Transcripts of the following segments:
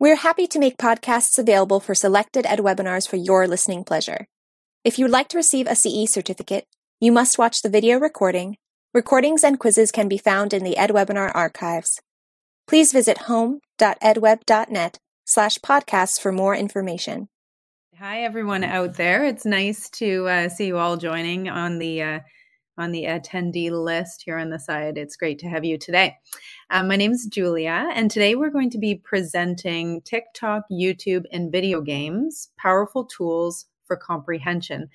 We're happy to make podcasts available for selected ed webinars for your listening pleasure. If you would like to receive a CE certificate, you must watch the video recording. Recordings and quizzes can be found in the EdWebinar archives. Please visit home.edweb.net slash podcasts for more information. Hi, everyone out there. It's nice to uh, see you all joining on the uh, on the attendee list here on the side. It's great to have you today. Um, my name is Julia, and today we're going to be presenting TikTok, YouTube, and video games powerful tools for comprehension.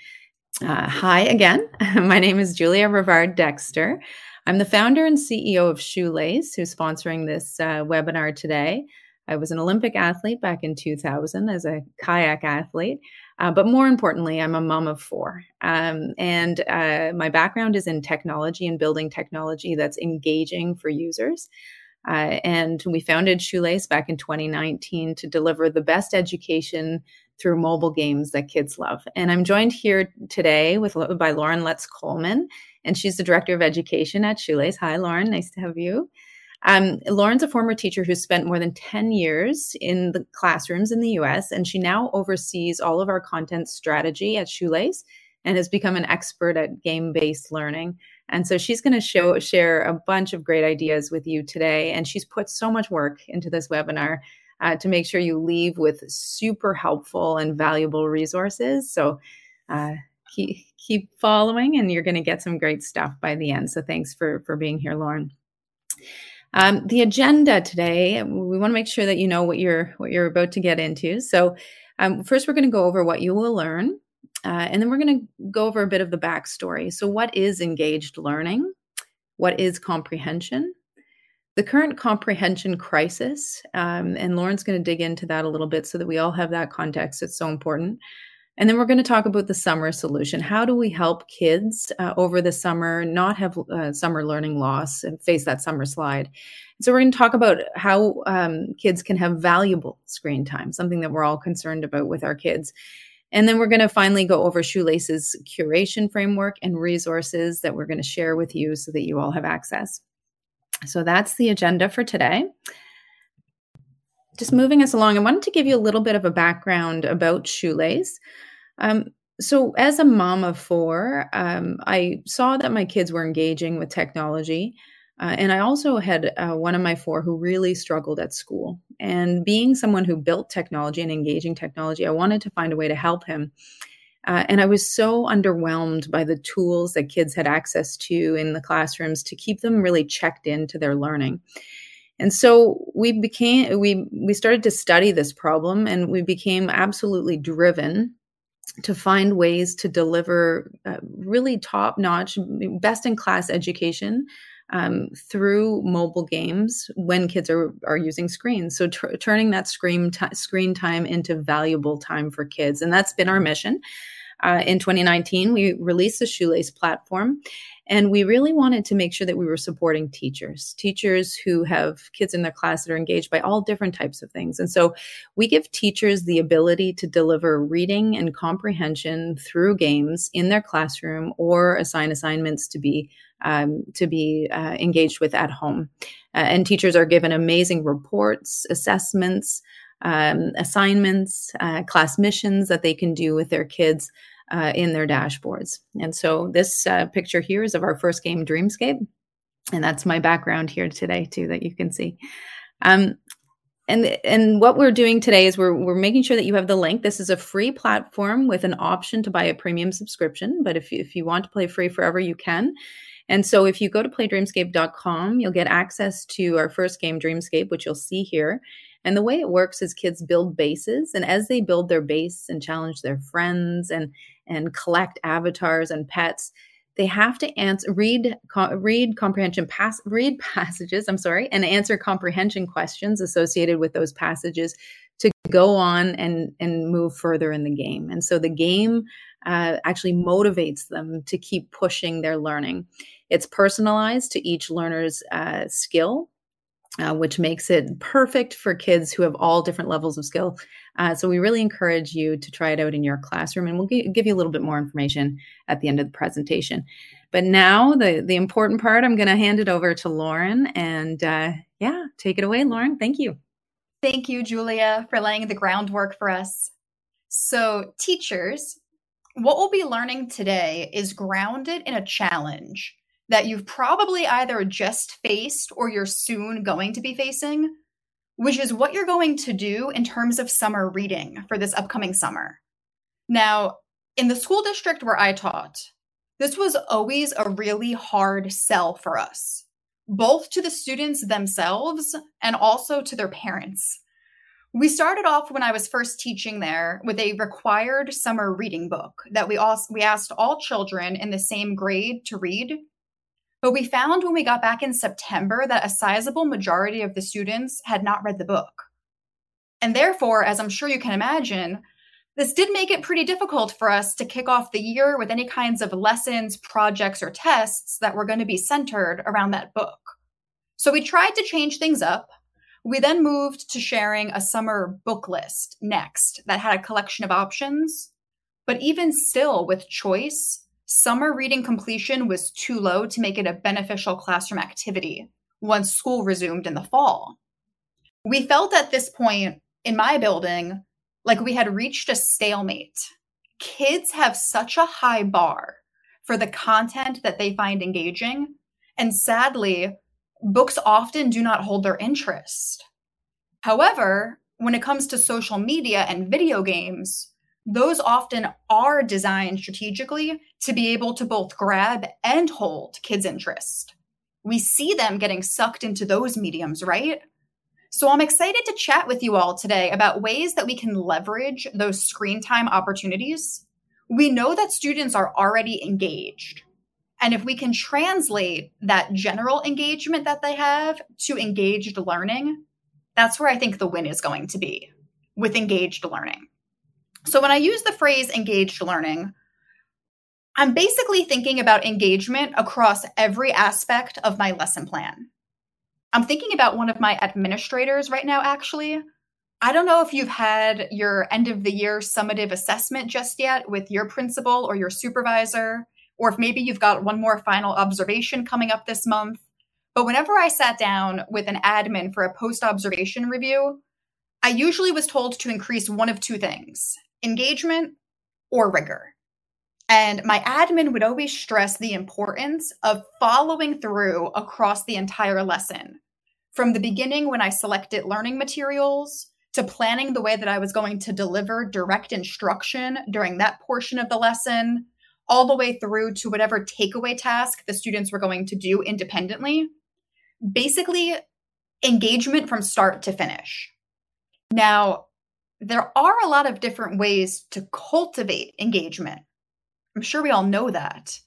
Uh, hi again. My name is Julia Rivard Dexter. I'm the founder and CEO of Shoelace, who's sponsoring this uh, webinar today. I was an Olympic athlete back in 2000 as a kayak athlete. Uh, but more importantly, I'm a mom of four. Um, and uh, my background is in technology and building technology that's engaging for users. Uh, and we founded Shoelace back in 2019 to deliver the best education through mobile games that kids love. And I'm joined here today with by Lauren Letts Coleman, and she's the director of education at Shoelace. Hi, Lauren. Nice to have you. Um, Lauren's a former teacher who spent more than 10 years in the classrooms in the US, and she now oversees all of our content strategy at Shoelace and has become an expert at game based learning. And so she's going to share a bunch of great ideas with you today. And she's put so much work into this webinar uh, to make sure you leave with super helpful and valuable resources. So uh, keep keep following, and you're going to get some great stuff by the end. So thanks for for being here, Lauren. Um, the agenda today, we want to make sure that you know what you're what you're about to get into. So, um, first, we're going to go over what you will learn, uh, and then we're going to go over a bit of the backstory. So, what is engaged learning? What is comprehension? The current comprehension crisis, um, and Lauren's going to dig into that a little bit so that we all have that context. It's so important. And then we're going to talk about the summer solution. How do we help kids uh, over the summer not have uh, summer learning loss and face that summer slide? So we're going to talk about how um, kids can have valuable screen time, something that we're all concerned about with our kids. And then we're going to finally go over Shoelace's curation framework and resources that we're going to share with you so that you all have access. So that's the agenda for today just moving us along, I wanted to give you a little bit of a background about Shoelace. Um, so, as a mom of four, um, I saw that my kids were engaging with technology. Uh, and I also had uh, one of my four who really struggled at school. And being someone who built technology and engaging technology, I wanted to find a way to help him. Uh, and I was so underwhelmed by the tools that kids had access to in the classrooms to keep them really checked into their learning. And so we became we we started to study this problem and we became absolutely driven to find ways to deliver uh, really top notch best in class education um, through mobile games when kids are, are using screens. So tr- turning that screen, t- screen time into valuable time for kids. And that's been our mission. Uh, in 2019, we released the Shoelace platform, and we really wanted to make sure that we were supporting teachers, teachers who have kids in their class that are engaged by all different types of things. And so we give teachers the ability to deliver reading and comprehension through games in their classroom or assign assignments to be um, to be uh, engaged with at home. Uh, and teachers are given amazing reports, assessments, um, assignments, uh, class missions that they can do with their kids uh, in their dashboards. And so this uh, picture here is of our first game, Dreamscape. And that's my background here today, too, that you can see. Um, and and what we're doing today is we're we're making sure that you have the link. This is a free platform with an option to buy a premium subscription. But if you, if you want to play free forever, you can. And so if you go to playdreamscape.com, you'll get access to our first game, Dreamscape, which you'll see here. And the way it works is kids build bases, and as they build their base and challenge their friends and and collect avatars and pets, they have to answer read co- read comprehension pass read passages. I'm sorry, and answer comprehension questions associated with those passages to go on and and move further in the game. And so the game uh, actually motivates them to keep pushing their learning. It's personalized to each learner's uh, skill uh, which makes it perfect for kids who have all different levels of skill. Uh, so we really encourage you to try it out in your classroom, and we'll g- give you a little bit more information at the end of the presentation. But now, the the important part, I'm going to hand it over to Lauren, and uh, yeah, take it away, Lauren. Thank you. Thank you, Julia, for laying the groundwork for us. So, teachers, what we'll be learning today is grounded in a challenge that you've probably either just faced or you're soon going to be facing, which is what you're going to do in terms of summer reading for this upcoming summer. Now, in the school district where I taught, this was always a really hard sell for us, both to the students themselves and also to their parents. We started off when I was first teaching there with a required summer reading book that we also we asked all children in the same grade to read. But we found when we got back in September that a sizable majority of the students had not read the book. And therefore, as I'm sure you can imagine, this did make it pretty difficult for us to kick off the year with any kinds of lessons, projects, or tests that were going to be centered around that book. So we tried to change things up we then moved to sharing a summer book list next that had a collection of options. But even still, with choice, summer reading completion was too low to make it a beneficial classroom activity once school resumed in the fall. We felt at this point in my building like we had reached a stalemate. Kids have such a high bar for the content that they find engaging. And sadly, books often do not hold their interest. However, when it comes to social media and video games, those often are designed strategically to be able to both grab and hold kids' interest. We see them getting sucked into those mediums, right? So I'm excited to chat with you all today about ways that we can leverage those screen time opportunities. We know that students are already engaged. And if we can translate that general engagement that they have to engaged learning, that's where I think the win is going to be with engaged learning. So when I use the phrase engaged learning, I'm basically thinking about engagement across every aspect of my lesson plan. I'm thinking about one of my administrators right now, actually. I don't know if you've had your end of the year summative assessment just yet with your principal or your supervisor or if maybe you've got one more final observation coming up this month. But whenever I sat down with an admin for a post observation review, I usually was told to increase one of two things engagement or rigor. And my admin would always stress the importance of following through across the entire lesson. From the beginning, when I selected learning materials, to planning the way that I was going to deliver direct instruction during that portion of the lesson, all the way through to whatever takeaway task the students were going to do independently. Basically, engagement from start to finish. Now, there are a lot of different ways to cultivate engagement. I'm sure we all know that.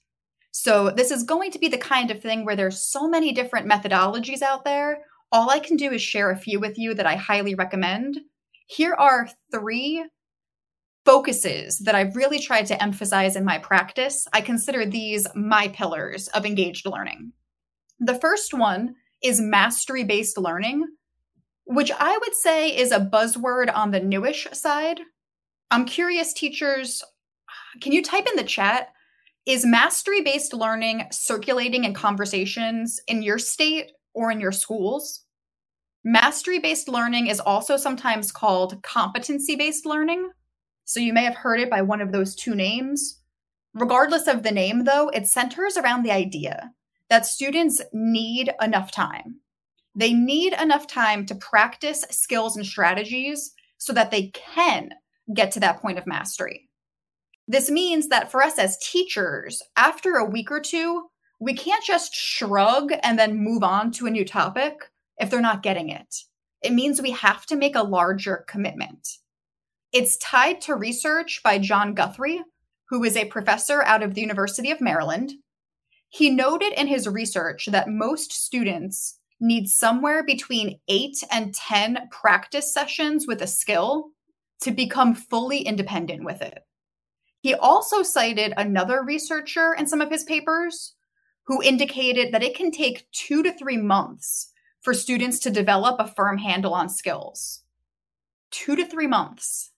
So, this is going to be the kind of thing where there's so many different methodologies out there. All I can do is share a few with you that I highly recommend. Here are three focuses that I've really tried to emphasize in my practice, I consider these my pillars of engaged learning. The first one is mastery based learning, which I would say is a buzzword on the newish side. I'm curious, teachers, can you type in the chat? Is mastery based learning circulating in conversations in your state or in your schools? Mastery based learning is also sometimes called competency based learning. So you may have heard it by one of those two names. Regardless of the name, though, it centers around the idea that students need enough time. They need enough time to practice skills and strategies so that they can get to that point of mastery. This means that for us as teachers, after a week or two, we can't just shrug and then move on to a new topic if they're not getting it. It means we have to make a larger commitment. It's tied to research by John Guthrie, who is a professor out of the University of Maryland. He noted in his research that most students need somewhere between 8 and 10 practice sessions with a skill to become fully independent with it. He also cited another researcher in some of his papers who indicated that it can take 2 to 3 months for students to develop a firm handle on skills. 2 to 3 months.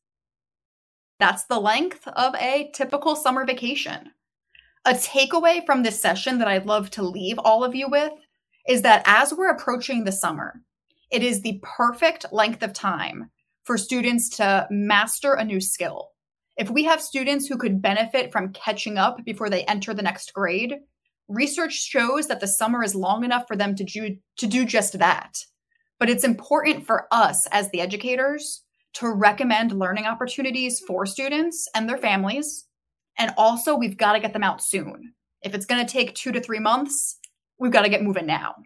That's the length of a typical summer vacation. A takeaway from this session that I'd love to leave all of you with is that as we're approaching the summer, it is the perfect length of time for students to master a new skill. If we have students who could benefit from catching up before they enter the next grade, research shows that the summer is long enough for them to do, to do just that. But it's important for us as the educators to recommend learning opportunities for students and their families. And also, we've got to get them out soon. If it's going to take two to three months, we've got to get moving now.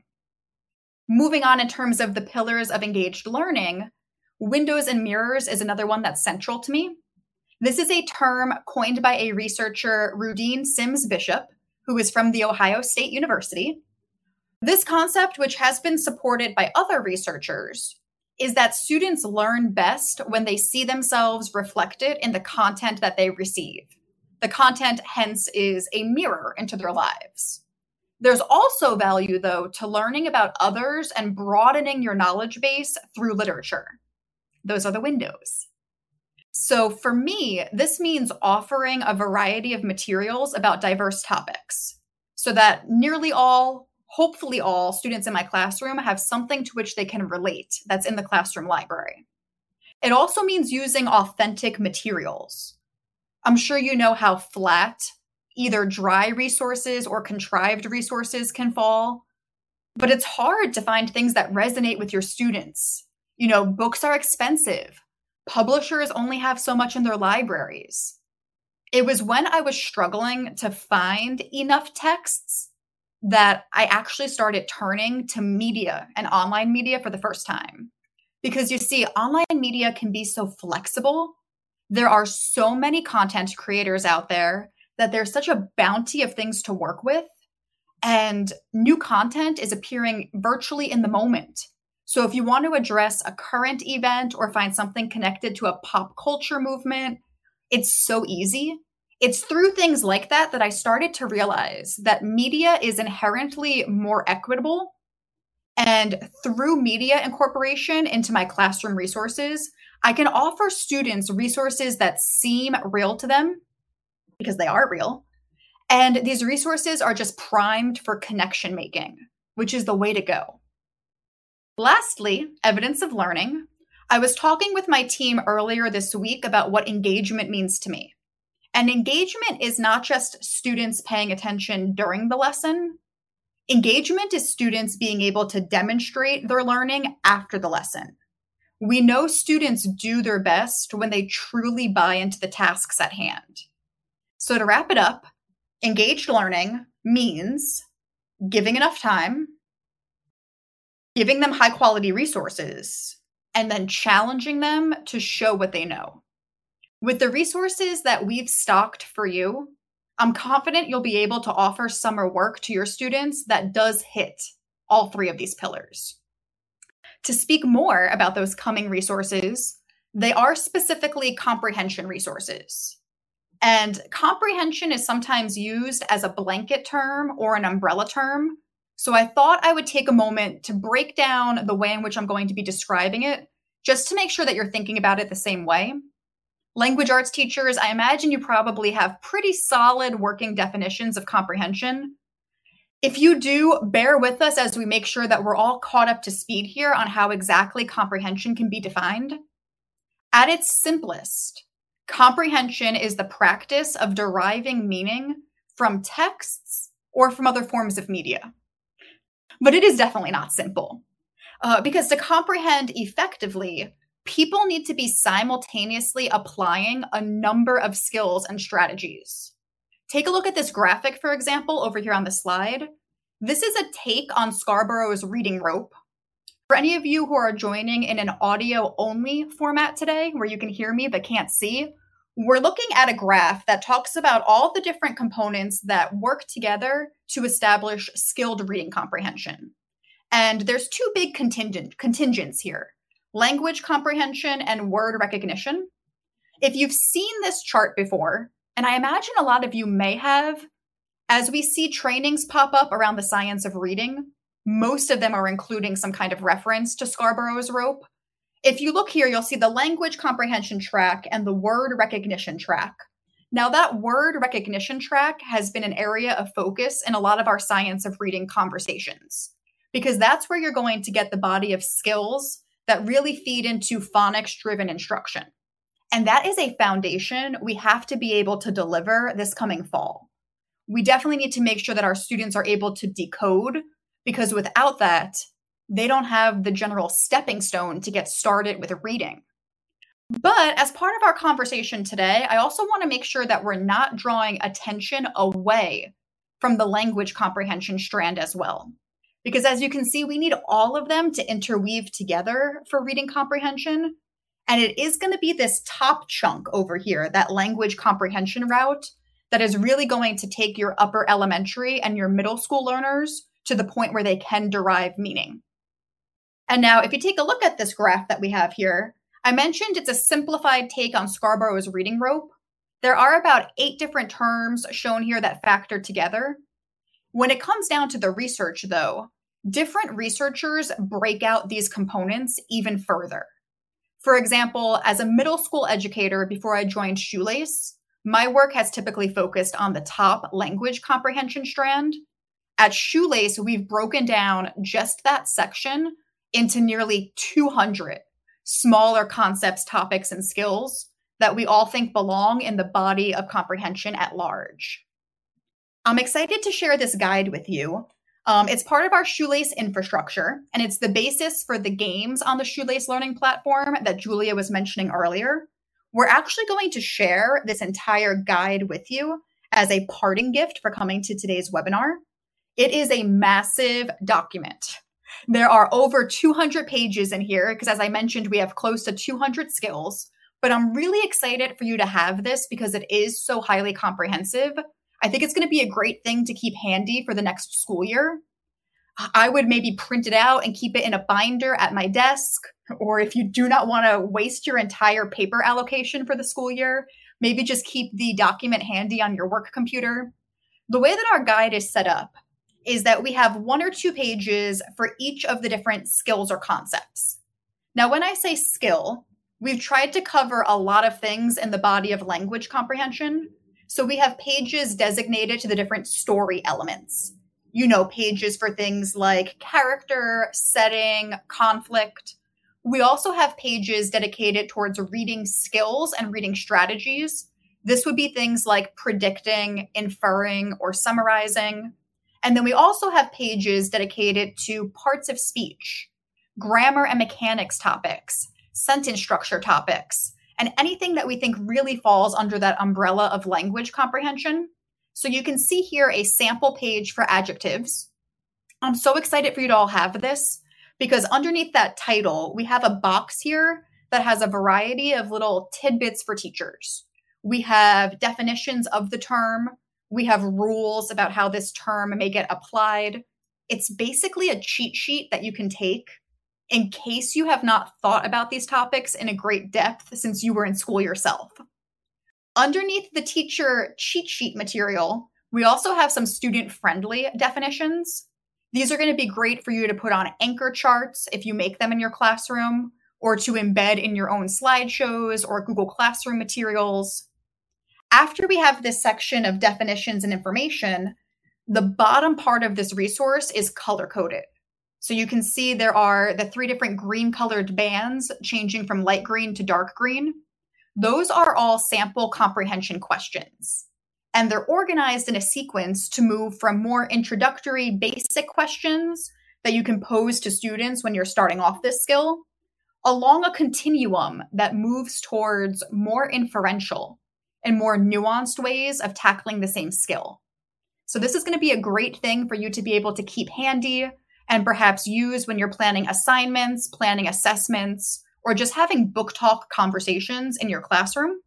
Moving on in terms of the pillars of engaged learning, windows and mirrors is another one that's central to me. This is a term coined by a researcher, Rudine Sims Bishop, who is from The Ohio State University. This concept, which has been supported by other researchers, is that students learn best when they see themselves reflected in the content that they receive. The content, hence, is a mirror into their lives. There's also value, though, to learning about others and broadening your knowledge base through literature. Those are the windows. So, for me, this means offering a variety of materials about diverse topics so that nearly all, hopefully all, students in my classroom have something to which they can relate that's in the classroom library. It also means using authentic materials. I'm sure you know how flat either dry resources or contrived resources can fall. But it's hard to find things that resonate with your students. You know, books are expensive. Publishers only have so much in their libraries. It was when I was struggling to find enough texts that I actually started turning to media and online media for the first time. Because you see, online media can be so flexible. There are so many content creators out there that there's such a bounty of things to work with and new content is appearing virtually in the moment. So if you want to address a current event or find something connected to a pop culture movement, it's so easy. It's through things like that that I started to realize that media is inherently more equitable. And through media incorporation into my classroom resources, I can offer students resources that seem real to them because they are real. And these resources are just primed for connection making, which is the way to go. Lastly, evidence of learning. I was talking with my team earlier this week about what engagement means to me. And engagement is not just students paying attention during the lesson. Engagement is students being able to demonstrate their learning after the lesson. We know students do their best when they truly buy into the tasks at hand. So, to wrap it up, engaged learning means giving enough time, giving them high quality resources, and then challenging them to show what they know. With the resources that we've stocked for you, I'm confident you'll be able to offer summer work to your students that does hit all three of these pillars. To speak more about those coming resources, they are specifically comprehension resources. And comprehension is sometimes used as a blanket term or an umbrella term. So I thought I would take a moment to break down the way in which I'm going to be describing it, just to make sure that you're thinking about it the same way. Language arts teachers, I imagine you probably have pretty solid working definitions of comprehension. If you do, bear with us as we make sure that we're all caught up to speed here on how exactly comprehension can be defined. At its simplest, Comprehension is the practice of deriving meaning from texts or from other forms of media. But it is definitely not simple. Uh, because to comprehend effectively, people need to be simultaneously applying a number of skills and strategies. Take a look at this graphic, for example, over here on the slide. This is a take on Scarborough's reading rope. For any of you who are joining in an audio only format today, where you can hear me but can't see, we're looking at a graph that talks about all the different components that work together to establish skilled reading comprehension. And there's two big contingent contingents here language comprehension and word recognition. If you've seen this chart before, and I imagine a lot of you may have, as we see trainings pop up around the science of reading, most of them are including some kind of reference to Scarborough's rope. If you look here, you'll see the language comprehension track and the word recognition track. Now, that word recognition track has been an area of focus in a lot of our science of reading conversations. because that's where you're going to get the body of skills that really feed into phonics driven instruction. And that is a foundation we have to be able to deliver this coming fall. We definitely need to make sure that our students are able to decode because without that, they don't have the general stepping stone to get started with reading. But as part of our conversation today, I also want to make sure that we're not drawing attention away from the language comprehension strand as well. Because as you can see, we need all of them to interweave together for reading comprehension. And it is going to be this top chunk over here, that language comprehension route, that is really going to take your upper elementary and your middle school learners to the point where they can derive meaning. And now, if you take a look at this graph that we have here, I mentioned it's a simplified take on Scarborough's reading rope. There are about eight different terms shown here that factor together. When it comes down to the research, though, different researchers break out these components even further. For example, as a middle school educator before I joined Shoelace, my work has typically focused on the top language comprehension strand. At Shoelace, we've broken down just that section into nearly 200 smaller concepts, topics, and skills that we all think belong in the body of comprehension at large. I'm excited to share this guide with you. Um, it's part of our Shoelace infrastructure, and it's the basis for the games on the Shoelace learning platform that Julia was mentioning earlier. We're actually going to share this entire guide with you as a parting gift for coming to today's webinar. It is a massive document. There are over 200 pages in here because, as I mentioned, we have close to 200 skills. But I'm really excited for you to have this because it is so highly comprehensive. I think it's going to be a great thing to keep handy for the next school year. I would maybe print it out and keep it in a binder at my desk. Or if you do not want to waste your entire paper allocation for the school year, maybe just keep the document handy on your work computer. The way that our guide is set up is that we have one or two pages for each of the different skills or concepts. Now, when I say skill, we've tried to cover a lot of things in the body of language comprehension. So we have pages designated to the different story elements. You know, pages for things like character, setting, conflict. We also have pages dedicated towards reading skills and reading strategies. This would be things like predicting, inferring, or summarizing. And then we also have pages dedicated to parts of speech, grammar and mechanics topics, sentence structure topics, and anything that we think really falls under that umbrella of language comprehension. So you can see here a sample page for adjectives. I'm so excited for you to all have this because underneath that title, we have a box here that has a variety of little tidbits for teachers. We have definitions of the term, we have rules about how this term may get applied. It's basically a cheat sheet that you can take in case you have not thought about these topics in a great depth since you were in school yourself. Underneath the teacher cheat sheet material, we also have some student friendly definitions. These are going to be great for you to put on anchor charts if you make them in your classroom, or to embed in your own slideshows or Google Classroom materials. After we have this section of definitions and information, the bottom part of this resource is color coded. So you can see there are the three different green colored bands changing from light green to dark green. Those are all sample comprehension questions. And they're organized in a sequence to move from more introductory basic questions that you can pose to students when you're starting off this skill along a continuum that moves towards more inferential and more nuanced ways of tackling the same skill. So, this is going to be a great thing for you to be able to keep handy and perhaps use when you're planning assignments, planning assessments, or just having book talk conversations in your classroom.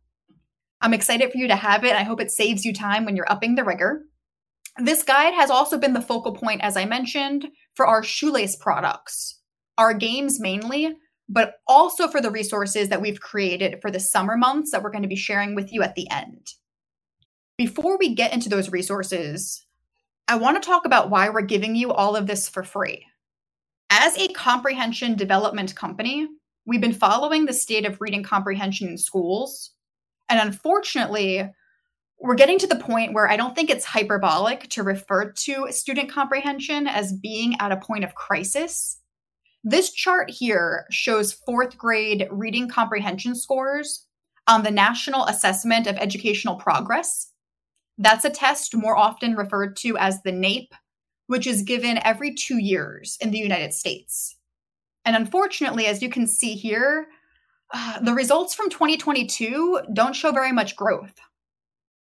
I'm excited for you to have it. I hope it saves you time when you're upping the rigor. This guide has also been the focal point, as I mentioned, for our shoelace products, our games mainly, but also for the resources that we've created for the summer months that we're going to be sharing with you at the end. Before we get into those resources, I want to talk about why we're giving you all of this for free. As a comprehension development company, we've been following the state of reading comprehension in schools. And unfortunately, we're getting to the point where I don't think it's hyperbolic to refer to student comprehension as being at a point of crisis. This chart here shows fourth grade reading comprehension scores on the National Assessment of Educational Progress. That's a test more often referred to as the NAEP, which is given every two years in the United States. And unfortunately, as you can see here, uh, the results from 2022 don't show very much growth.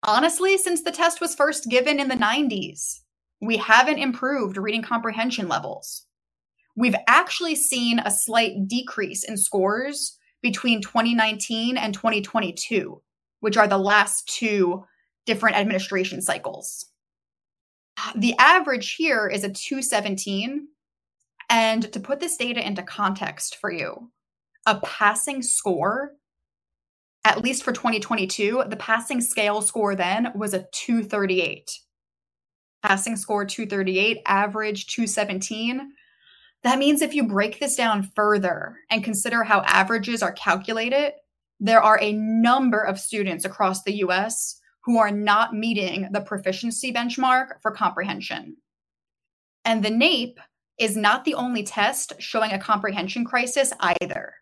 Honestly, since the test was first given in the 90s, we haven't improved reading comprehension levels. We've actually seen a slight decrease in scores between 2019 and 2022, which are the last two different administration cycles. The average here is a 217. And to put this data into context for you, a passing score, at least for 2022, the passing scale score then was a 238. Passing score 238, average 217. That means if you break this down further and consider how averages are calculated, there are a number of students across the US who are not meeting the proficiency benchmark for comprehension. And the NAEP is not the only test showing a comprehension crisis either.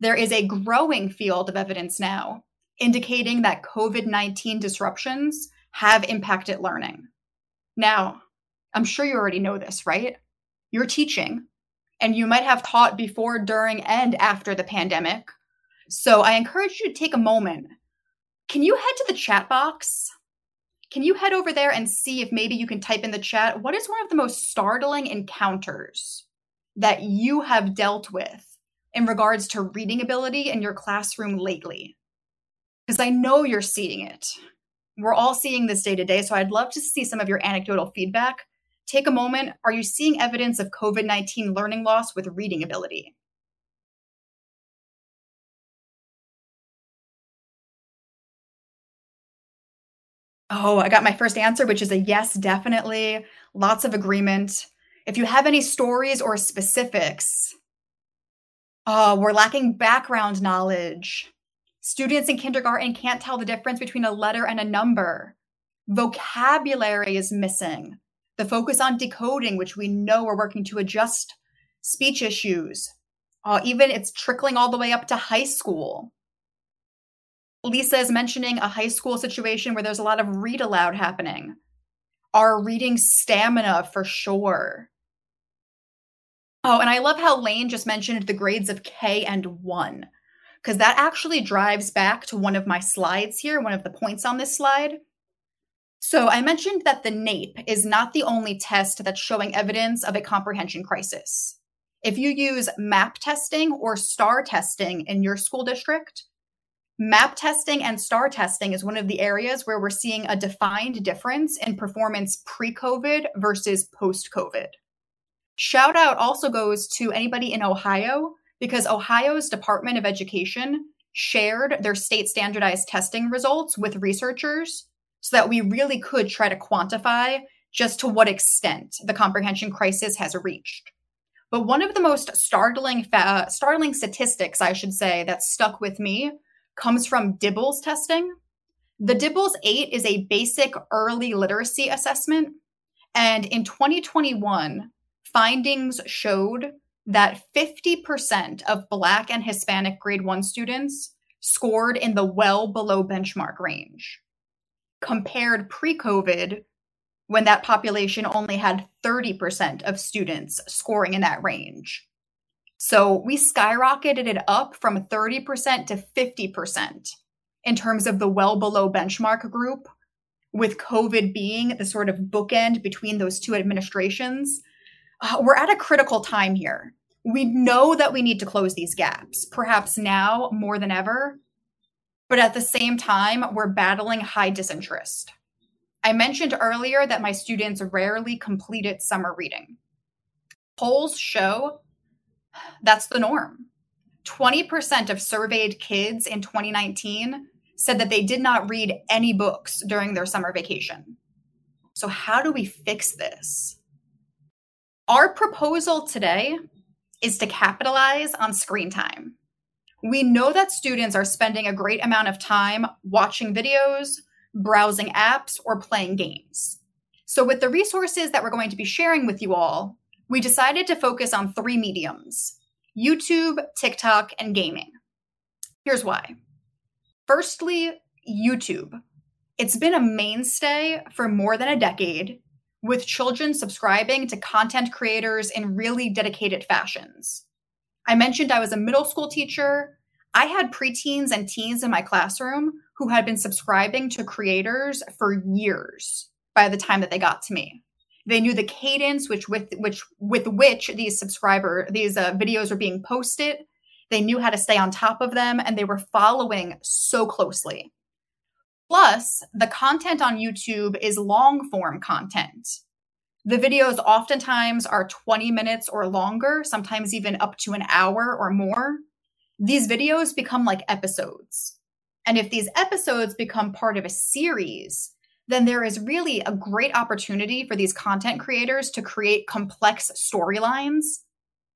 There is a growing field of evidence now indicating that COVID 19 disruptions have impacted learning. Now, I'm sure you already know this, right? You're teaching, and you might have taught before, during, and after the pandemic. So I encourage you to take a moment. Can you head to the chat box can you head over there and see if maybe you can type in the chat what is one of the most startling encounters that you have dealt with in regards to reading ability in your classroom lately? Because I know you're seeing it. We're all seeing this day to day, so I'd love to see some of your anecdotal feedback. Take a moment. Are you seeing evidence of COVID 19 learning loss with reading ability? Oh, I got my first answer, which is a yes, definitely. Lots of agreement. If you have any stories or specifics, oh, we're lacking background knowledge. Students in kindergarten can't tell the difference between a letter and a number. Vocabulary is missing. The focus on decoding, which we know we're working to adjust speech issues. Uh, even it's trickling all the way up to high school. Lisa is mentioning a high school situation where there's a lot of read aloud happening. Our reading stamina for sure. Oh, and I love how Lane just mentioned the grades of K and 1, because that actually drives back to one of my slides here, one of the points on this slide. So I mentioned that the NAEP is not the only test that's showing evidence of a comprehension crisis. If you use MAP testing or STAR testing in your school district, Map testing and STAR testing is one of the areas where we're seeing a defined difference in performance pre COVID versus post COVID. Shout out also goes to anybody in Ohio because Ohio's Department of Education shared their state standardized testing results with researchers so that we really could try to quantify just to what extent the comprehension crisis has reached. But one of the most startling startling statistics, I should say, that stuck with me comes from DIBELS testing. The DIBELS 8 is a basic early literacy assessment. And in 2021, findings showed that 50% of Black and Hispanic grade one students scored in the well below benchmark range, compared pre COVID, when that population only had 30% of students scoring in that range. So we skyrocketed it up from 30% to 50% in terms of the well below benchmark group, with COVID being the sort of bookend between those two administrations. Uh, we're at a critical time here. We know that we need to close these gaps, perhaps now more than ever. But at the same time, we're battling high disinterest. I mentioned earlier that my students rarely completed summer reading. Polls show that's the norm. 20% of surveyed kids in 2019 said that they did not read any books during their summer vacation. So, how do we fix this? Our proposal today is to capitalize on screen time. We know that students are spending a great amount of time watching videos, browsing apps, or playing games. So, with the resources that we're going to be sharing with you all, we decided to focus on three mediums YouTube, TikTok, and gaming. Here's why. Firstly, YouTube. It's been a mainstay for more than a decade, with children subscribing to content creators in really dedicated fashions. I mentioned I was a middle school teacher. I had preteens and teens in my classroom who had been subscribing to creators for years by the time that they got to me. They knew the cadence which with which with which these subscriber these uh, videos were being posted. They knew how to stay on top of them and they were following so closely. Plus, the content on YouTube is long form content. The videos oftentimes are 20 minutes or longer, sometimes even up to an hour or more. These videos become like episodes. And if these episodes become part of a series, then there is really a great opportunity for these content creators to create complex storylines.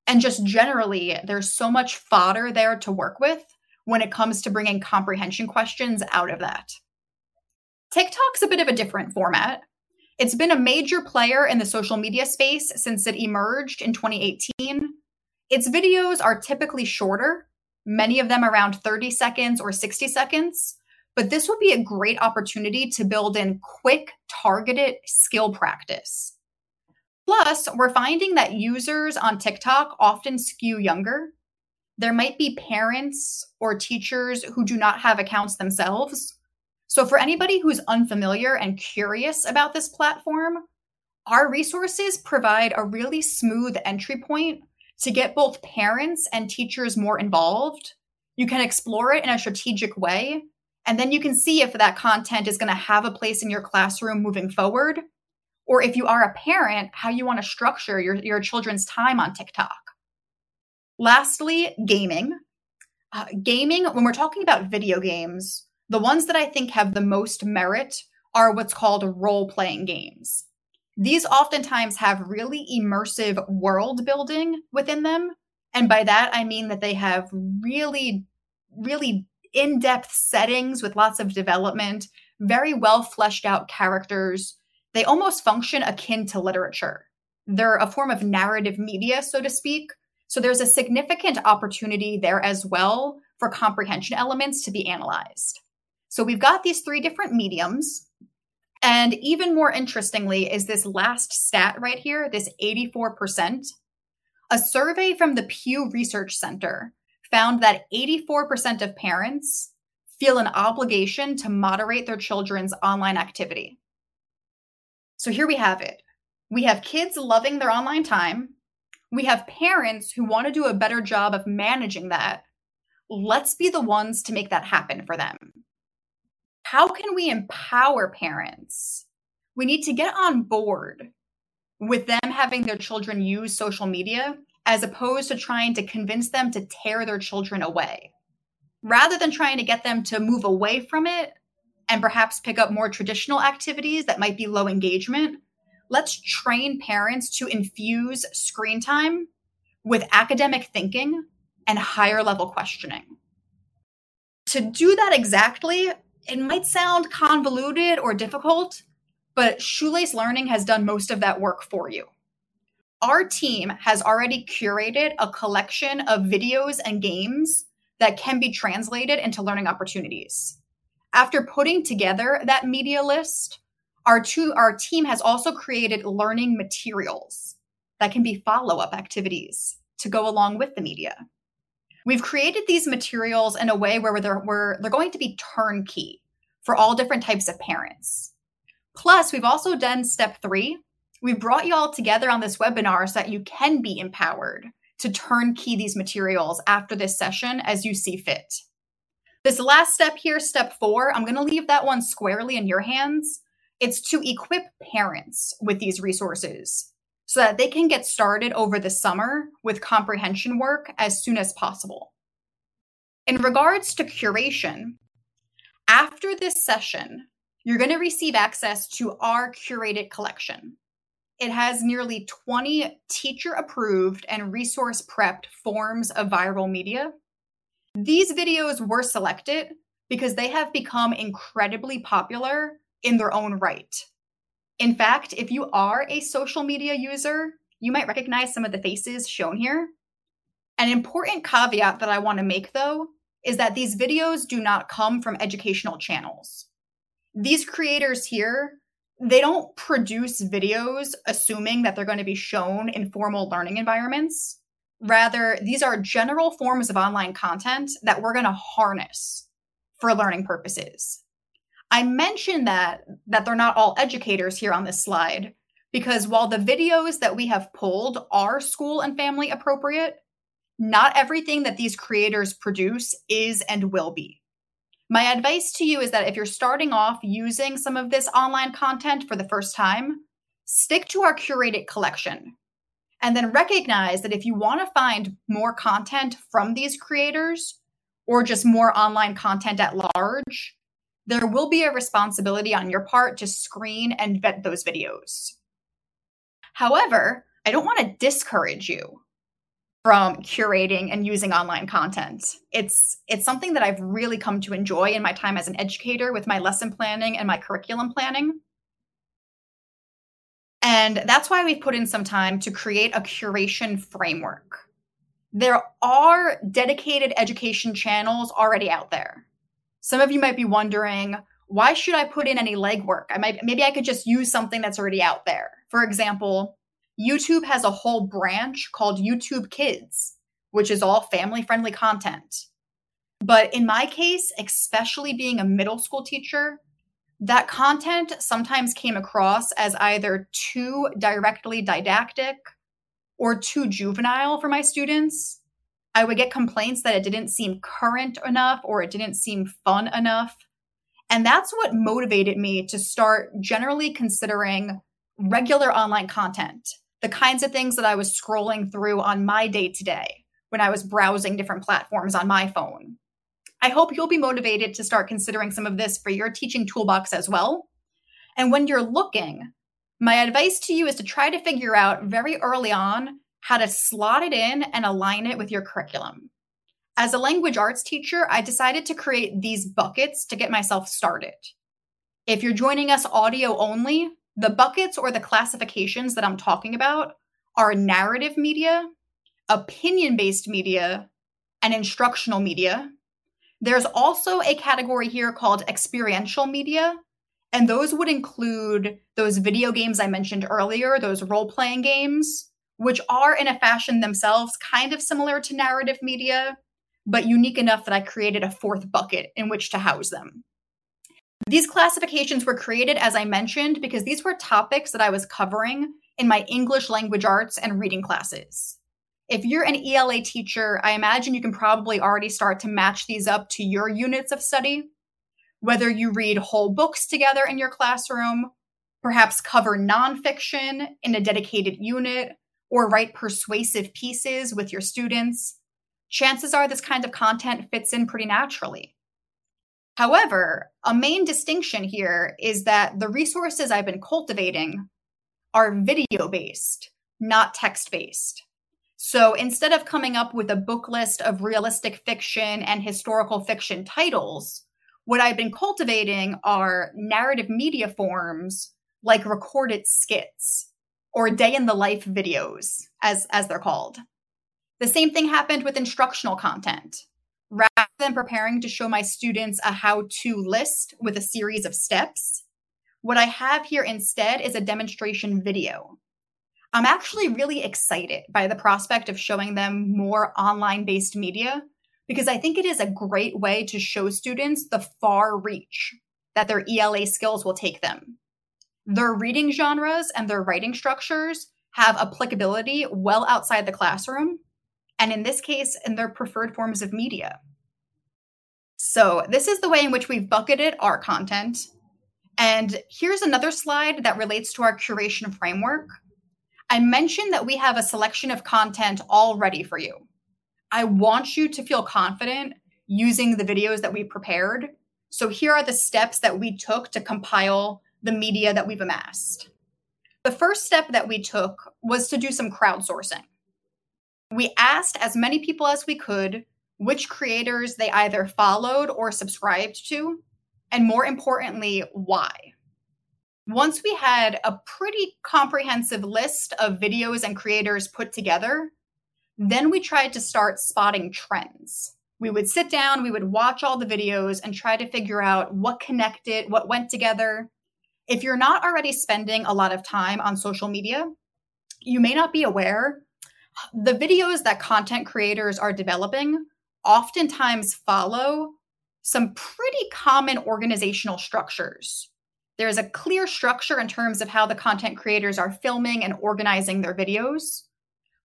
And just generally, there's so much fodder there to work with when it comes to bringing comprehension questions out of that. TikTok's a bit of a different format. It's been a major player in the social media space since it emerged in 2018. Its videos are typically shorter, many of them around 30 seconds or 60 seconds, but this would be a great opportunity to build in quick, targeted skill practice. Plus, we're finding that users on TikTok often skew younger. There might be parents or teachers who do not have accounts themselves so, for anybody who's unfamiliar and curious about this platform, our resources provide a really smooth entry point to get both parents and teachers more involved. You can explore it in a strategic way, and then you can see if that content is going to have a place in your classroom moving forward, or if you are a parent, how you want to structure your, your children's time on TikTok. Lastly, gaming. Uh, gaming, when we're talking about video games, the ones that I think have the most merit are what's called role playing games. These oftentimes have really immersive world building within them. And by that, I mean that they have really, really in depth settings with lots of development, very well fleshed out characters. They almost function akin to literature. They're a form of narrative media, so to speak. So there's a significant opportunity there as well for comprehension elements to be analyzed. So we've got these three different mediums. And even more interestingly is this last stat right here, this 84%. A survey from the Pew Research Center found that 84% of parents feel an obligation to moderate their children's online activity. So here we have it. We have kids loving their online time. We have parents who want to do a better job of managing that. Let's be the ones to make that happen for them how can we empower parents? We need to get on board with them having their children use social media as opposed to trying to convince them to tear their children away. Rather than trying to get them to move away from it and perhaps pick up more traditional activities that might be low engagement, let's train parents to infuse screen time with academic thinking and higher level questioning. To do that exactly, it might sound convoluted or difficult, but Shoelace Learning has done most of that work for you. Our team has already curated a collection of videos and games that can be translated into learning opportunities. After putting together that media list, our, two, our team has also created learning materials that can be follow up activities to go along with the media. We've created these materials in a way where they're, where they're going to be turnkey for all different types of parents. Plus, we've also done step three. We brought you all together on this webinar so that you can be empowered to turnkey these materials after this session as you see fit. This last step here, step four, I'm going to leave that one squarely in your hands. It's to equip parents with these resources so that they can get started over the summer with comprehension work as soon as possible. In regards to curation, after this session, you're going to receive access to our curated collection. It has nearly 20 teacher approved and resource prepped forms of viral media. These videos were selected because they have become incredibly popular in their own right. In fact, if you are a social media user, you might recognize some of the faces shown here. An important caveat that I want to make, though, is that these videos do not come from educational channels. These creators here, they don't produce videos assuming that they're going to be shown in formal learning environments. Rather, these are general forms of online content that we're going to harness for learning purposes. I mentioned that that they're not all educators here on this slide because while the videos that we have pulled are school and family appropriate, not everything that these creators produce is and will be. My advice to you is that if you're starting off using some of this online content for the first time, stick to our curated collection. And then recognize that if you want to find more content from these creators or just more online content at large, there will be a responsibility on your part to screen and vet those videos. However, I don't want to discourage you from curating and using online content. It's it's something that I've really come to enjoy in my time as an educator with my lesson planning and my curriculum planning. And that's why we've put in some time to create a curation framework. There are dedicated education channels already out there. Some of you might be wondering, why should I put in any legwork? I might maybe I could just use something that's already out there. For example, YouTube has a whole branch called YouTube Kids, which is all family friendly content. But in my case, especially being a middle school teacher, that content sometimes came across as either too directly didactic or too juvenile for my students. I would get complaints that it didn't seem current enough or it didn't seem fun enough. And that's what motivated me to start generally considering regular online content the kinds of things that I was scrolling through on my day to day when I was browsing different platforms on my phone. I hope you'll be motivated to start considering some of this for your teaching toolbox as well. And when you're looking, my advice to you is to try to figure out very early on how to slot it in and align it with your curriculum. As a language arts teacher, I decided to create these buckets to get myself started. If you're joining us audio only, the buckets or the classifications that I'm talking about are narrative media, opinion based media, and instructional media. There's also a category here called experiential media, and those would include those video games I mentioned earlier, those role playing games, which are in a fashion themselves kind of similar to narrative media, but unique enough that I created a fourth bucket in which to house them. These classifications were created, as I mentioned, because these were topics that I was covering in my English language arts and reading classes. If you're an ELA teacher, I imagine you can probably already start to match these up to your units of study. Whether you read whole books together in your classroom, perhaps cover nonfiction in a dedicated unit, or write persuasive pieces with your students, chances are this kind of content fits in pretty naturally. However, a main distinction here is that the resources I've been cultivating are video based, not text based. So instead of coming up with a book list of realistic fiction and historical fiction titles, what I've been cultivating are narrative media forms like recorded skits or day in the life videos, as, as they're called. The same thing happened with instructional content rather than preparing to show my students a how to list with a series of steps, what I have here instead is a demonstration video. I'm actually really excited by the prospect of showing them more online based media because I think it is a great way to show students the far reach that their ELA skills will take them. Their reading genres and their writing structures have applicability well outside the classroom, and in this case, in their preferred forms of media. So, this is the way in which we've bucketed our content. And here's another slide that relates to our curation framework. I mentioned that we have a selection of content all ready for you. I want you to feel confident using the videos that we prepared. So, here are the steps that we took to compile the media that we've amassed. The first step that we took was to do some crowdsourcing we asked as many people as we could which creators they either followed or subscribed to, and more importantly, why. Once we had a pretty comprehensive list of videos and creators put together, then we tried to start spotting trends. We would sit down, we would watch all the videos and try to figure out what connected, what went together. If you're not already spending a lot of time on social media, you may not be aware the videos that content creators are developing oftentimes follow some pretty common organizational structures. There's a clear structure in terms of how the content creators are filming and organizing their videos.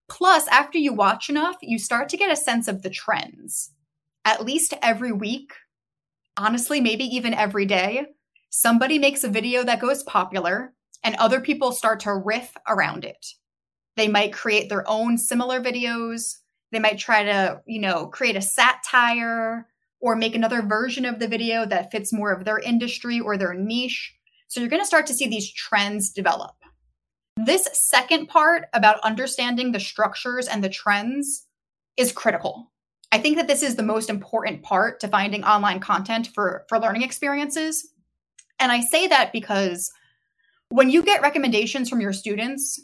Plus, after you watch enough, you start to get a sense of the trends. At least every week, honestly, maybe even every day, somebody makes a video that goes popular and other people start to riff around it. They might create their own similar videos. They might try to, you know, create a satire or make another version of the video that fits more of their industry or their niche. So you're going to start to see these trends develop. This second part about understanding the structures and the trends is critical. I think that this is the most important part to finding online content for, for learning experiences. And I say that because when you get recommendations from your students,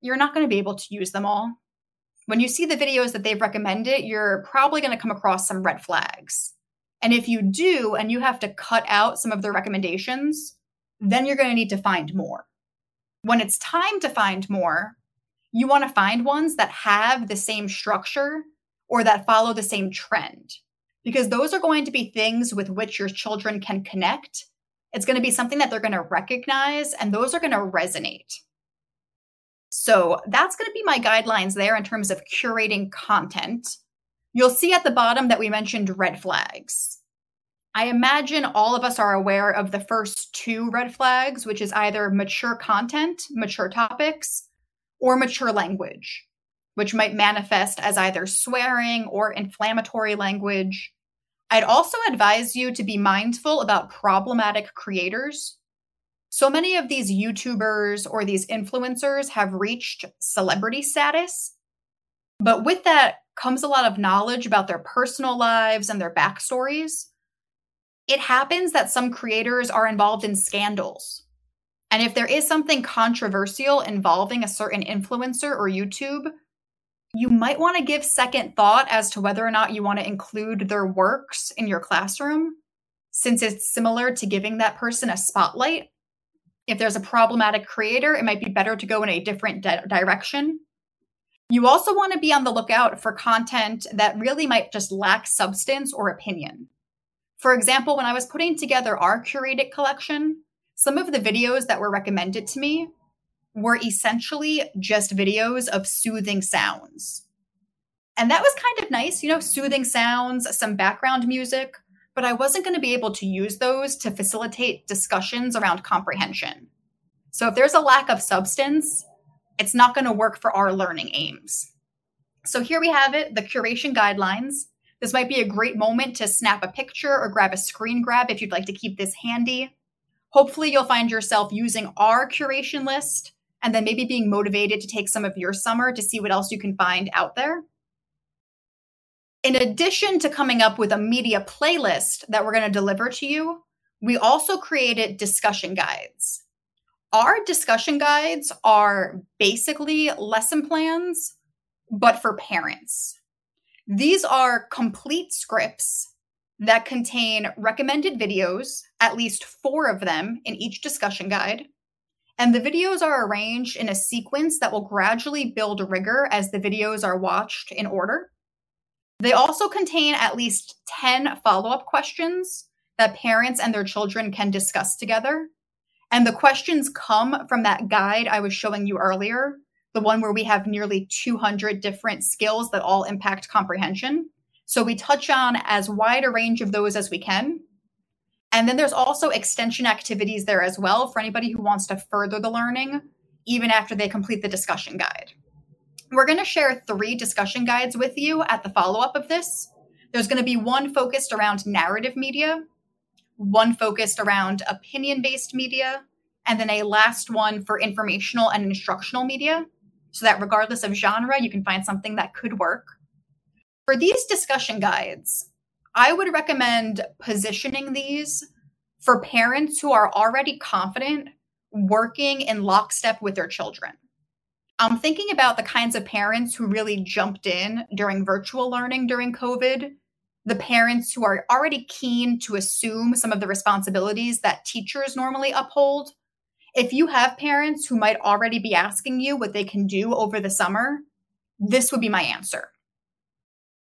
you're not going to be able to use them all. When you see the videos that they've recommended, you're probably going to come across some red flags. And if you do, and you have to cut out some of their recommendations, then you're going to need to find more. When it's time to find more, you want to find ones that have the same structure or that follow the same trend, because those are going to be things with which your children can connect. It's going to be something that they're going to recognize, and those are going to resonate. So that's going to be my guidelines there in terms of curating content. You'll see at the bottom that we mentioned red flags. I imagine all of us are aware of the first two red flags, which is either mature content, mature topics, or mature language, which might manifest as either swearing or inflammatory language. I'd also advise you to be mindful about problematic creators so many of these YouTubers or these influencers have reached celebrity status. But with that comes a lot of knowledge about their personal lives and their backstories. It happens that some creators are involved in scandals. And if there is something controversial involving a certain influencer or YouTube, you might want to give second thought as to whether or not you want to include their works in your classroom, since it's similar to giving that person a spotlight if there's a problematic creator, it might be better to go in a different di- direction. You also want to be on the lookout for content that really might just lack substance or opinion. For example, when I was putting together our curated collection, some of the videos that were recommended to me were essentially just videos of soothing sounds. And that was kind of nice, you know, soothing sounds, some background music, but I wasn't going to be able to use those to facilitate discussions around comprehension. So if there's a lack of substance, it's not going to work for our learning aims. So here we have it, the curation guidelines. This might be a great moment to snap a picture or grab a screen grab if you'd like to keep this handy. Hopefully, you'll find yourself using our curation list and then maybe being motivated to take some of your summer to see what else you can find out there. In addition to coming up with a media playlist that we're going to deliver to you, we also created discussion guides. Our discussion guides are basically lesson plans, but for parents. These are complete scripts that contain recommended videos, at least four of them in each discussion guide. And the videos are arranged in a sequence that will gradually build rigor as the videos are watched in order. They also contain at least 10 follow up questions that parents and their children can discuss together. And the questions come from that guide I was showing you earlier, the one where we have nearly 200 different skills that all impact comprehension. So we touch on as wide a range of those as we can. And then there's also extension activities there as well for anybody who wants to further the learning, even after they complete the discussion guide. We're going to share three discussion guides with you at the follow up of this. There's going to be one focused around narrative media, one focused around opinion based media, and then a last one for informational and instructional media. So that regardless of genre, you can find something that could work. For these discussion guides, I would recommend positioning these for parents who are already confident working in lockstep with their children. I'm thinking about the kinds of parents who really jumped in during virtual learning during COVID, the parents who are already keen to assume some of the responsibilities that teachers normally uphold. If you have parents who might already be asking you what they can do over the summer, this would be my answer.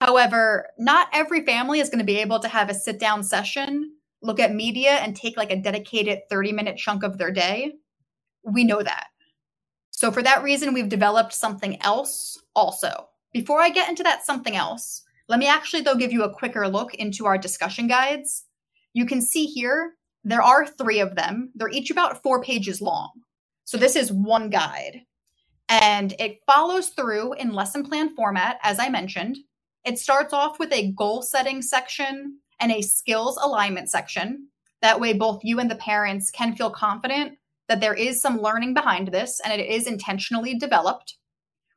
However, not every family is going to be able to have a sit down session, look at media, and take like a dedicated 30 minute chunk of their day. We know that. So, for that reason, we've developed something else also. Before I get into that something else, let me actually, though, give you a quicker look into our discussion guides. You can see here, there are three of them. They're each about four pages long. So, this is one guide. And it follows through in lesson plan format, as I mentioned. It starts off with a goal setting section and a skills alignment section. That way, both you and the parents can feel confident that there is some learning behind this and it is intentionally developed.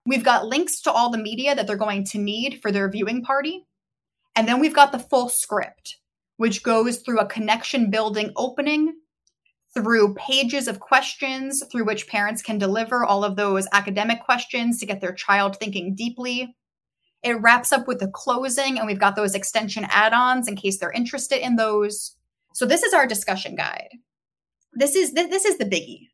We've got links to all the media that they're going to need for their viewing party. And then we've got the full script, which goes through a connection building opening, through pages of questions through which parents can deliver all of those academic questions to get their child thinking deeply. It wraps up with the closing, and we've got those extension add ons in case they're interested in those. So, this is our discussion guide this is th- this is the biggie.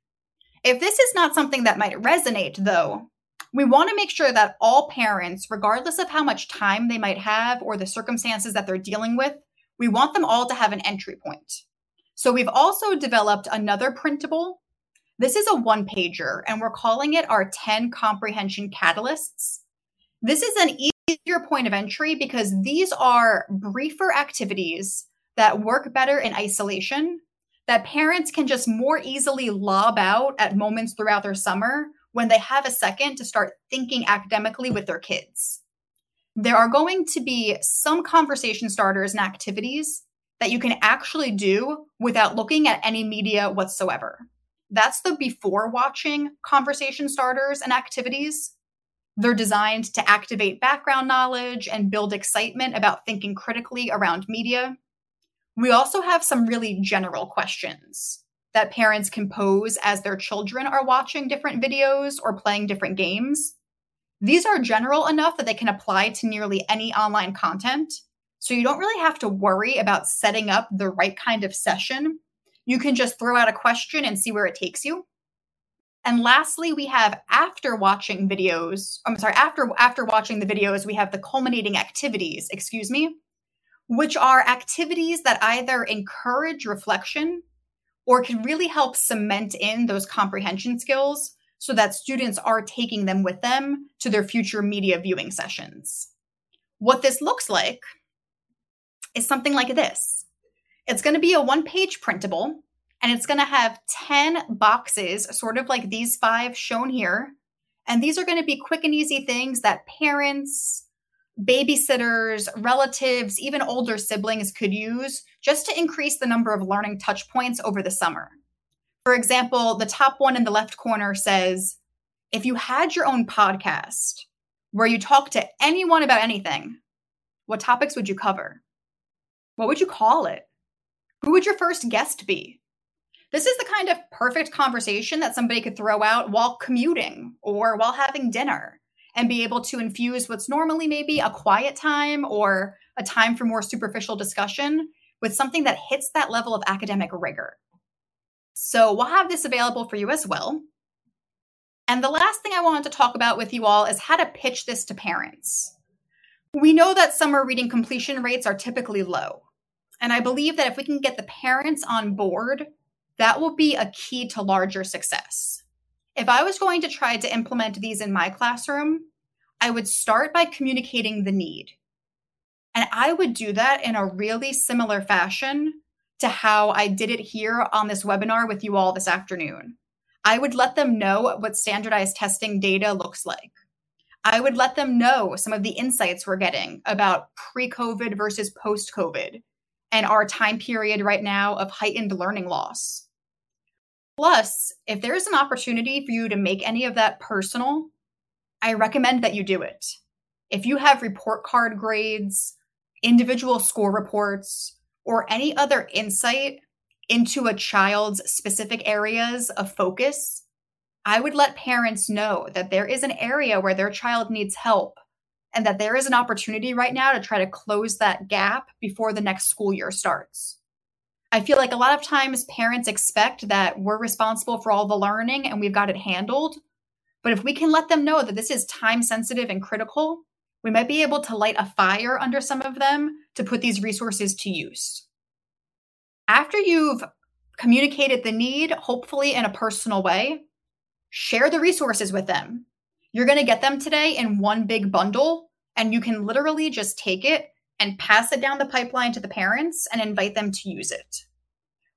If this is not something that might resonate though, we want to make sure that all parents, regardless of how much time they might have or the circumstances that they're dealing with, we want them all to have an entry point. So we've also developed another printable. This is a one pager, and we're calling it our 10 comprehension catalysts. This is an easier point of entry because these are briefer activities that work better in isolation that parents can just more easily lob out at moments throughout their summer when they have a second to start thinking academically with their kids. There are going to be some conversation starters and activities that you can actually do without looking at any media whatsoever. That's the before watching conversation starters and activities. They're designed to activate background knowledge and build excitement about thinking critically around media. We also have some really general questions that parents can pose as their children are watching different videos or playing different games. These are general enough that they can apply to nearly any online content. So you don't really have to worry about setting up the right kind of session. You can just throw out a question and see where it takes you. And lastly, we have after watching videos, I'm sorry, after after watching the videos, we have the culminating activities, excuse me, which are activities that either encourage reflection or can really help cement in those comprehension skills so that students are taking them with them to their future media viewing sessions. What this looks like is something like this it's going to be a one page printable, and it's going to have 10 boxes, sort of like these five shown here. And these are going to be quick and easy things that parents, babysitters, relatives, even older siblings could use just to increase the number of learning touch points over the summer. For example, the top one in the left corner says, if you had your own podcast where you talk to anyone about anything, what topics would you cover? What would you call it? Who would your first guest be? This is the kind of perfect conversation that somebody could throw out while commuting or while having dinner and be able to infuse what's normally maybe a quiet time or a time for more superficial discussion with something that hits that level of academic rigor. So we'll have this available for you as well. And the last thing I wanted to talk about with you all is how to pitch this to parents. We know that summer reading completion rates are typically low. And I believe that if we can get the parents on board, that will be a key to larger success. If I was going to try to implement these in my classroom, I would start by communicating the need. And I would do that in a really similar fashion to how I did it here on this webinar with you all this afternoon. I would let them know what standardized testing data looks like. I would let them know some of the insights we're getting about pre COVID versus post COVID and our time period right now of heightened learning loss. Plus, if there's an opportunity for you to make any of that personal, I recommend that you do it. if you have report card grades, individual score reports, or any other insight into a child's specific areas of focus, I would let parents know that there is an area where their child needs help and that there is an opportunity right now to try to close that gap before the next school year starts. I feel like a lot of times parents expect that we're responsible for all the learning and we've got it handled. But if we can let them know that this is time sensitive and critical, we might be able to light a fire under some of them to put these resources to use. After you've communicated the need, hopefully in a personal way, share the resources with them. You're going to get them today in one big bundle, and you can literally just take it and pass it down the pipeline to the parents and invite them to use it.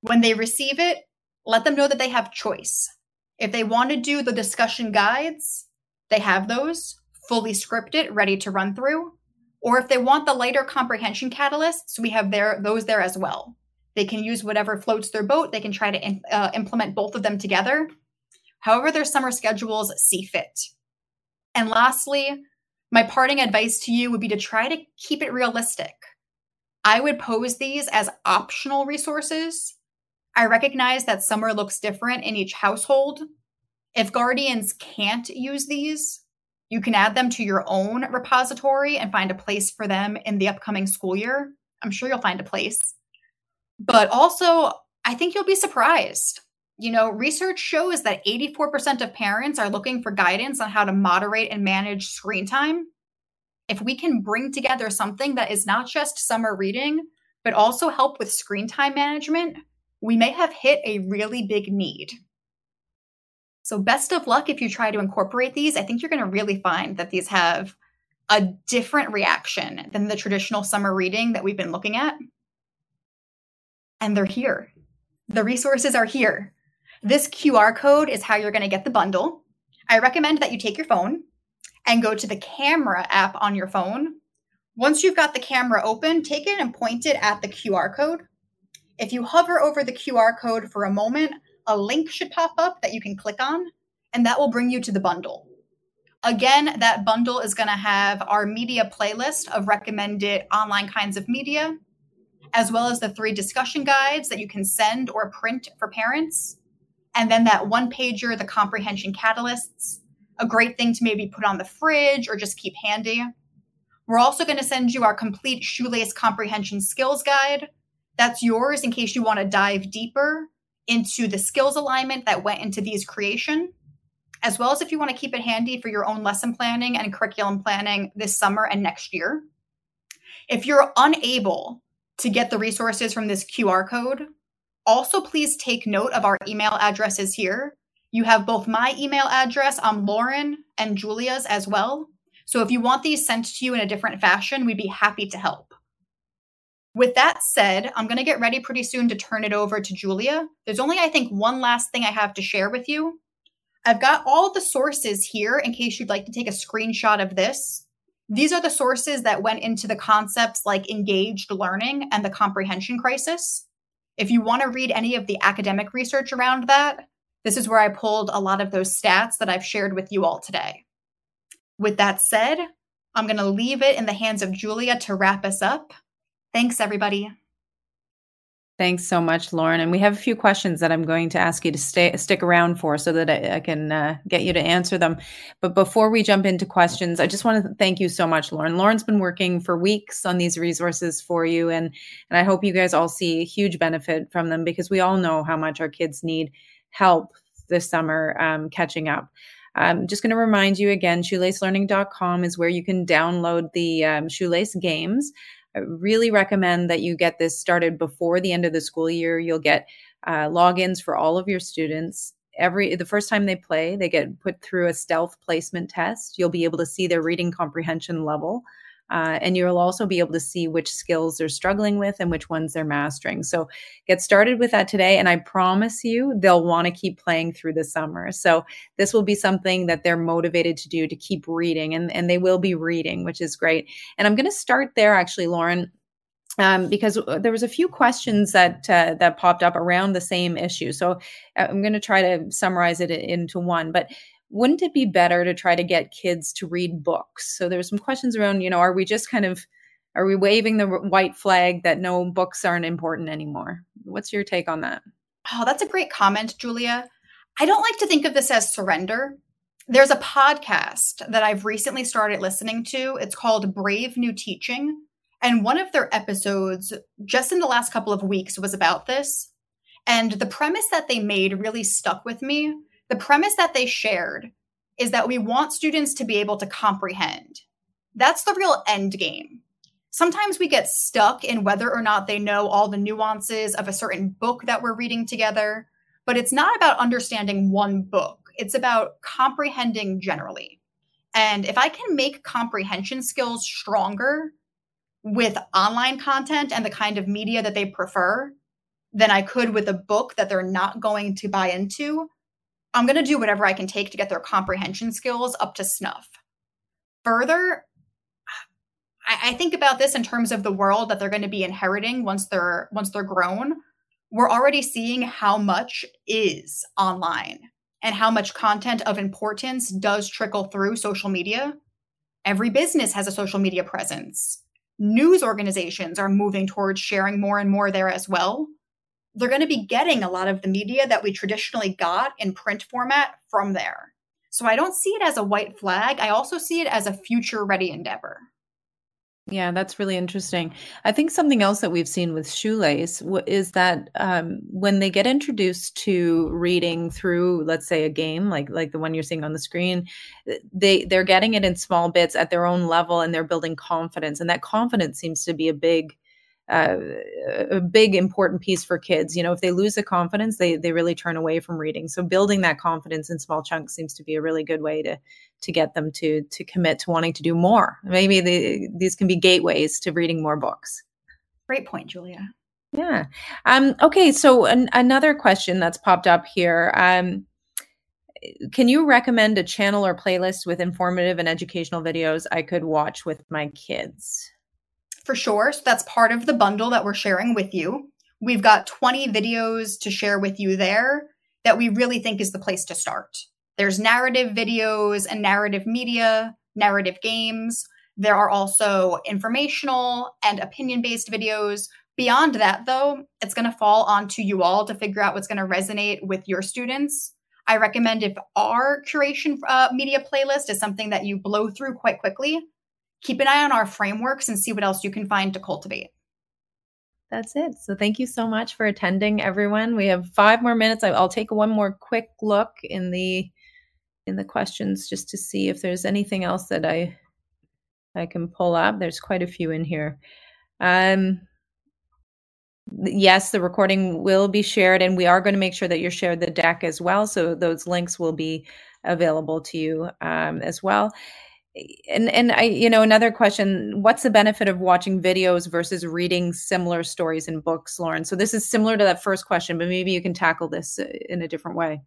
When they receive it, let them know that they have choice. If they want to do the discussion guides, they have those fully scripted, ready to run through. Or if they want the lighter comprehension catalysts, we have there those there as well. They can use whatever floats their boat. They can try to uh, implement both of them together. However, their summer schedules see fit. And lastly, my parting advice to you would be to try to keep it realistic. I would pose these as optional resources. I recognize that summer looks different in each household. If guardians can't use these, you can add them to your own repository and find a place for them in the upcoming school year. I'm sure you'll find a place. But also, I think you'll be surprised. You know, research shows that 84% of parents are looking for guidance on how to moderate and manage screen time. If we can bring together something that is not just summer reading, but also help with screen time management, we may have hit a really big need. So, best of luck if you try to incorporate these. I think you're going to really find that these have a different reaction than the traditional summer reading that we've been looking at. And they're here. The resources are here. This QR code is how you're going to get the bundle. I recommend that you take your phone and go to the camera app on your phone. Once you've got the camera open, take it and point it at the QR code. If you hover over the QR code for a moment, a link should pop up that you can click on, and that will bring you to the bundle. Again, that bundle is going to have our media playlist of recommended online kinds of media, as well as the three discussion guides that you can send or print for parents. And then that one pager, the comprehension catalysts, a great thing to maybe put on the fridge or just keep handy. We're also going to send you our complete shoelace comprehension skills guide. That's yours in case you want to dive deeper into the skills alignment that went into these creation, as well as if you want to keep it handy for your own lesson planning and curriculum planning this summer and next year. If you're unable to get the resources from this QR code, also please take note of our email addresses here. You have both my email address, I'm Lauren, and Julia's as well. So if you want these sent to you in a different fashion, we'd be happy to help. With that said, I'm going to get ready pretty soon to turn it over to Julia. There's only, I think, one last thing I have to share with you. I've got all the sources here in case you'd like to take a screenshot of this. These are the sources that went into the concepts like engaged learning and the comprehension crisis. If you want to read any of the academic research around that, this is where I pulled a lot of those stats that I've shared with you all today. With that said, I'm going to leave it in the hands of Julia to wrap us up. Thanks, everybody. Thanks so much, Lauren. And we have a few questions that I'm going to ask you to stay stick around for, so that I, I can uh, get you to answer them. But before we jump into questions, I just want to thank you so much, Lauren. Lauren's been working for weeks on these resources for you, and and I hope you guys all see a huge benefit from them because we all know how much our kids need help this summer um, catching up. I'm just going to remind you again, shoelacelearning.com is where you can download the um, shoelace games. I really recommend that you get this started before the end of the school year. You'll get uh, logins for all of your students. Every the first time they play, they get put through a stealth placement test. You'll be able to see their reading comprehension level. Uh, and you'll also be able to see which skills they're struggling with and which ones they're mastering. So get started with that today. And I promise you, they'll want to keep playing through the summer. So this will be something that they're motivated to do to keep reading, and, and they will be reading, which is great. And I'm going to start there, actually, Lauren. Um, because there was a few questions that uh, that popped up around the same issue. So uh, I'm going to try to summarize it into one. But wouldn't it be better to try to get kids to read books? So there's some questions around, you know, are we just kind of are we waving the white flag that no books aren't important anymore? What's your take on that? Oh, that's a great comment, Julia. I don't like to think of this as surrender. There's a podcast that I've recently started listening to. It's called Brave New Teaching. And one of their episodes, just in the last couple of weeks, was about this. And the premise that they made really stuck with me the premise that they shared is that we want students to be able to comprehend. That's the real end game. Sometimes we get stuck in whether or not they know all the nuances of a certain book that we're reading together, but it's not about understanding one book. It's about comprehending generally. And if I can make comprehension skills stronger with online content and the kind of media that they prefer than I could with a book that they're not going to buy into, I'm going to do whatever I can take to get their comprehension skills up to snuff. Further, I, I think about this in terms of the world that they're going to be inheriting once they're once they're grown. We're already seeing how much is online and how much content of importance does trickle through social media. Every business has a social media presence. News organizations are moving towards sharing more and more there as well they're going to be getting a lot of the media that we traditionally got in print format from there. So I don't see it as a white flag. I also see it as a future ready endeavor. Yeah, that's really interesting. I think something else that we've seen with Shoelace is that um, when they get introduced to reading through, let's say, a game like like the one you're seeing on the screen, they they're getting it in small bits at their own level, and they're building confidence, and that confidence seems to be a big uh, a big important piece for kids. You know, if they lose the confidence, they they really turn away from reading. So building that confidence in small chunks seems to be a really good way to to get them to to commit to wanting to do more. Maybe they, these can be gateways to reading more books. Great point, Julia. Yeah. Um, okay. So an, another question that's popped up here. Um, can you recommend a channel or playlist with informative and educational videos I could watch with my kids? For sure. So that's part of the bundle that we're sharing with you. We've got 20 videos to share with you there that we really think is the place to start. There's narrative videos and narrative media, narrative games. There are also informational and opinion based videos. Beyond that, though, it's going to fall onto you all to figure out what's going to resonate with your students. I recommend if our curation uh, media playlist is something that you blow through quite quickly, keep an eye on our frameworks and see what else you can find to cultivate. That's it. So thank you so much for attending everyone. We have 5 more minutes. I'll take one more quick look in the in the questions just to see if there's anything else that I I can pull up. There's quite a few in here. Um yes, the recording will be shared and we are going to make sure that you're shared the deck as well so those links will be available to you um, as well and and I you know another question what's the benefit of watching videos versus reading similar stories in books Lauren? So this is similar to that first question but maybe you can tackle this uh, in a different way.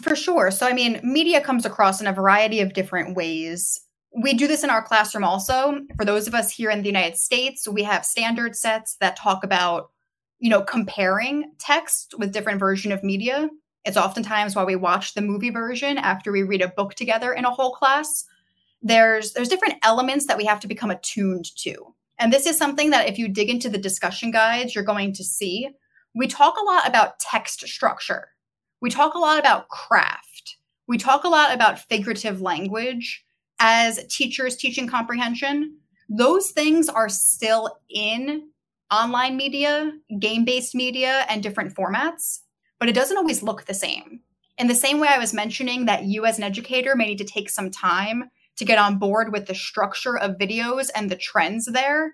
For sure. So i mean media comes across in a variety of different ways. We do this in our classroom also. For those of us here in the united states we have standard sets that talk about you know comparing text with different version of media. It's oftentimes why we watch the movie version after we read a book together in a whole class there's there's different elements that we have to become attuned to. And this is something that if you dig into the discussion guides, you're going to see. We talk a lot about text structure. We talk a lot about craft. We talk a lot about figurative language as teachers teaching comprehension. Those things are still in online media, game based media, and different formats, but it doesn't always look the same. In the same way I was mentioning that you as an educator may need to take some time to get on board with the structure of videos and the trends there,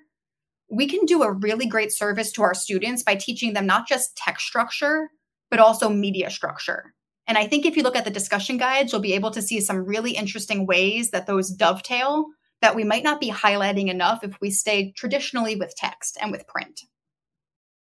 we can do a really great service to our students by teaching them not just text structure, but also media structure. And I think if you look at the discussion guides, you'll be able to see some really interesting ways that those dovetail that we might not be highlighting enough if we stay traditionally with text and with print.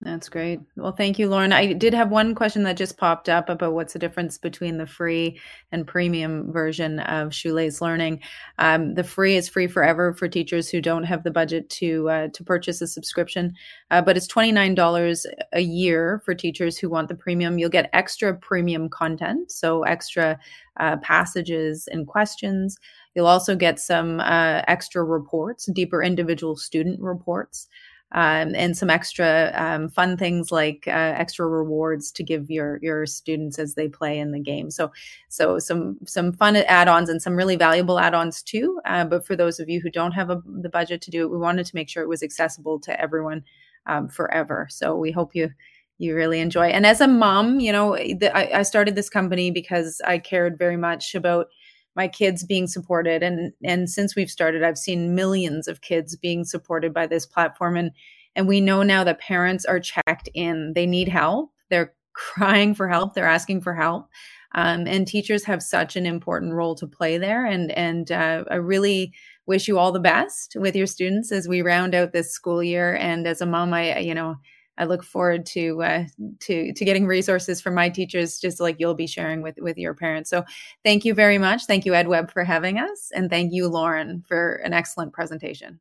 That's great. Well, thank you, Lauren. I did have one question that just popped up about what's the difference between the free and premium version of Shoelace Learning. Um, the free is free forever for teachers who don't have the budget to uh, to purchase a subscription, uh, but it's twenty nine dollars a year for teachers who want the premium. You'll get extra premium content, so extra uh, passages and questions. You'll also get some uh, extra reports, deeper individual student reports um, and some extra um, fun things like uh, extra rewards to give your your students as they play in the game. So so some some fun add-ons and some really valuable add-ons too. Uh, but for those of you who don't have a, the budget to do it, we wanted to make sure it was accessible to everyone um, forever. So we hope you you really enjoy. And as a mom, you know, the, I, I started this company because I cared very much about my kids being supported. And and since we've started i've seen millions of kids being supported by this platform. And and we know now that parents are checked in. They need help. They're crying for help. They're asking for help. Um, and teachers have such an important role to play there. And and uh, i really wish you all the best with your students as we round out this school year. And as a mom i you know I look forward to uh, to to getting resources from my teachers, just like you'll be sharing with with your parents. So, thank you very much. Thank you, Ed EdWeb, for having us, and thank you, Lauren, for an excellent presentation.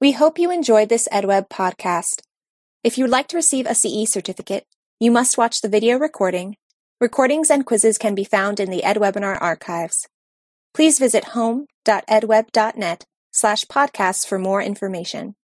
We hope you enjoyed this EdWeb podcast. If you would like to receive a CE certificate, you must watch the video recording. Recordings and quizzes can be found in the EdWebinar archives. Please visit home.edweb.net slash podcasts for more information.